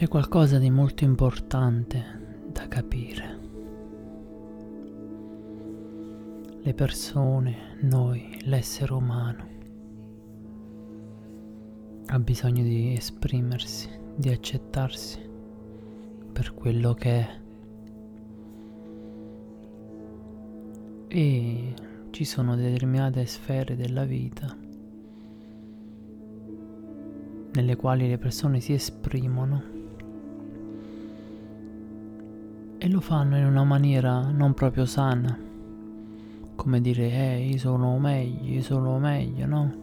C'è qualcosa di molto importante da capire. Le persone, noi, l'essere umano, ha bisogno di esprimersi, di accettarsi per quello che è. E ci sono determinate sfere della vita nelle quali le persone si esprimono e lo fanno in una maniera non proprio sana, come dire eh io sono meglio, io sono meglio, no?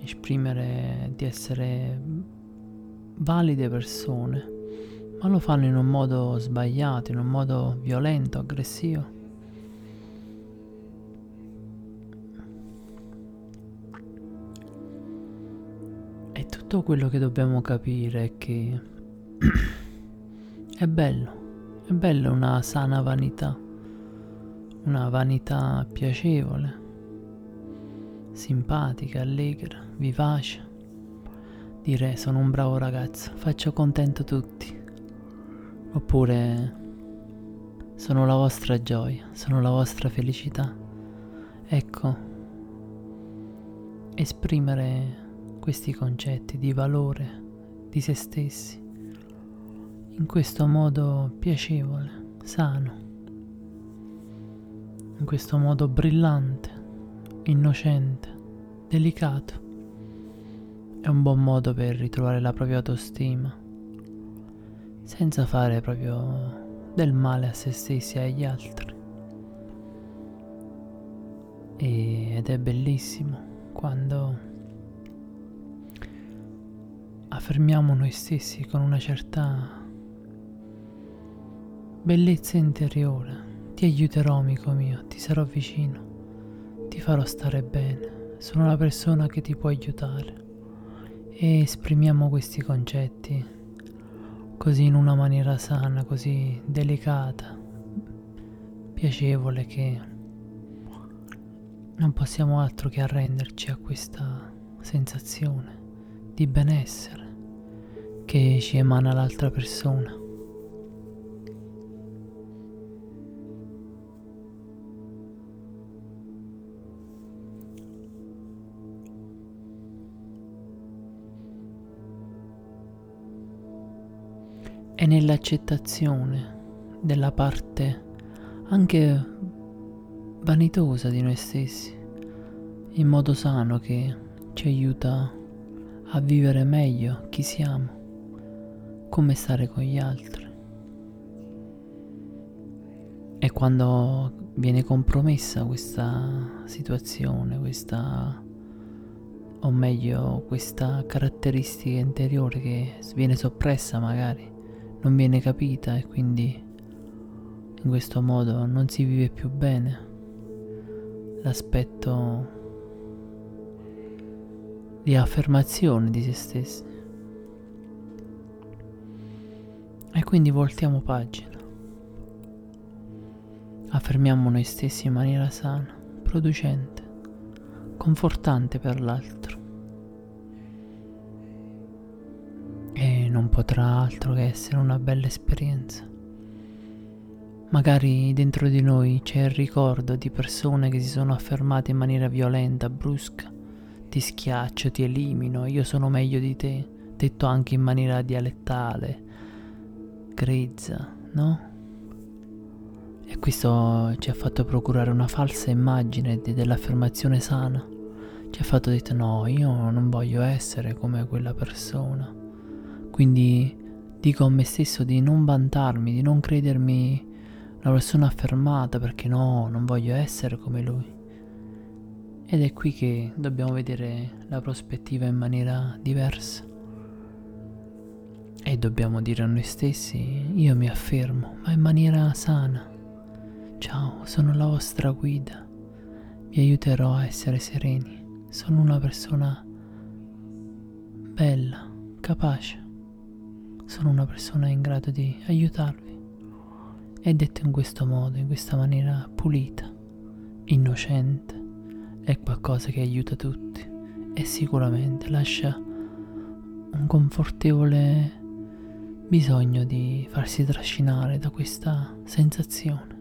Esprimere di essere valide persone, ma lo fanno in un modo sbagliato, in un modo violento, aggressivo. Tutto quello che dobbiamo capire è che è bello è bella una sana vanità, una vanità piacevole, simpatica, allegra, vivace. Dire sono un bravo ragazzo, faccio contento tutti. Oppure sono la vostra gioia, sono la vostra felicità. Ecco, esprimere questi concetti di valore di se stessi in questo modo piacevole, sano, in questo modo brillante, innocente, delicato. È un buon modo per ritrovare la propria autostima, senza fare proprio del male a se stessi e agli altri. E, ed è bellissimo quando affermiamo noi stessi con una certa Bellezza interiore, ti aiuterò amico mio, ti sarò vicino, ti farò stare bene, sono la persona che ti può aiutare. E esprimiamo questi concetti così in una maniera sana, così delicata, piacevole che non possiamo altro che arrenderci a questa sensazione di benessere che ci emana l'altra persona. È nell'accettazione della parte anche vanitosa di noi stessi, in modo sano che ci aiuta a vivere meglio chi siamo, come stare con gli altri. E quando viene compromessa questa situazione, questa o meglio questa caratteristica interiore che viene soppressa magari non viene capita e quindi in questo modo non si vive più bene l'aspetto di affermazione di se stessi. E quindi voltiamo pagina. Affermiamo noi stessi in maniera sana, producente, confortante per l'altro. Potrà altro che essere una bella esperienza. Magari dentro di noi c'è il ricordo di persone che si sono affermate in maniera violenta, brusca. Ti schiaccio, ti elimino, io sono meglio di te, detto anche in maniera dialettale, grezza, no? E questo ci ha fatto procurare una falsa immagine de- dell'affermazione sana. Ci ha fatto dire no, io non voglio essere come quella persona. Quindi dico a me stesso di non vantarmi, di non credermi una persona affermata perché no, non voglio essere come lui. Ed è qui che dobbiamo vedere la prospettiva in maniera diversa. E dobbiamo dire a noi stessi, io mi affermo, ma in maniera sana. Ciao, sono la vostra guida. Vi aiuterò a essere sereni. Sono una persona bella, capace sono una persona in grado di aiutarvi. È detto in questo modo, in questa maniera pulita, innocente, è qualcosa che aiuta tutti e sicuramente lascia un confortevole bisogno di farsi trascinare da questa sensazione.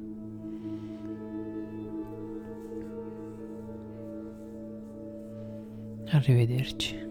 Arrivederci.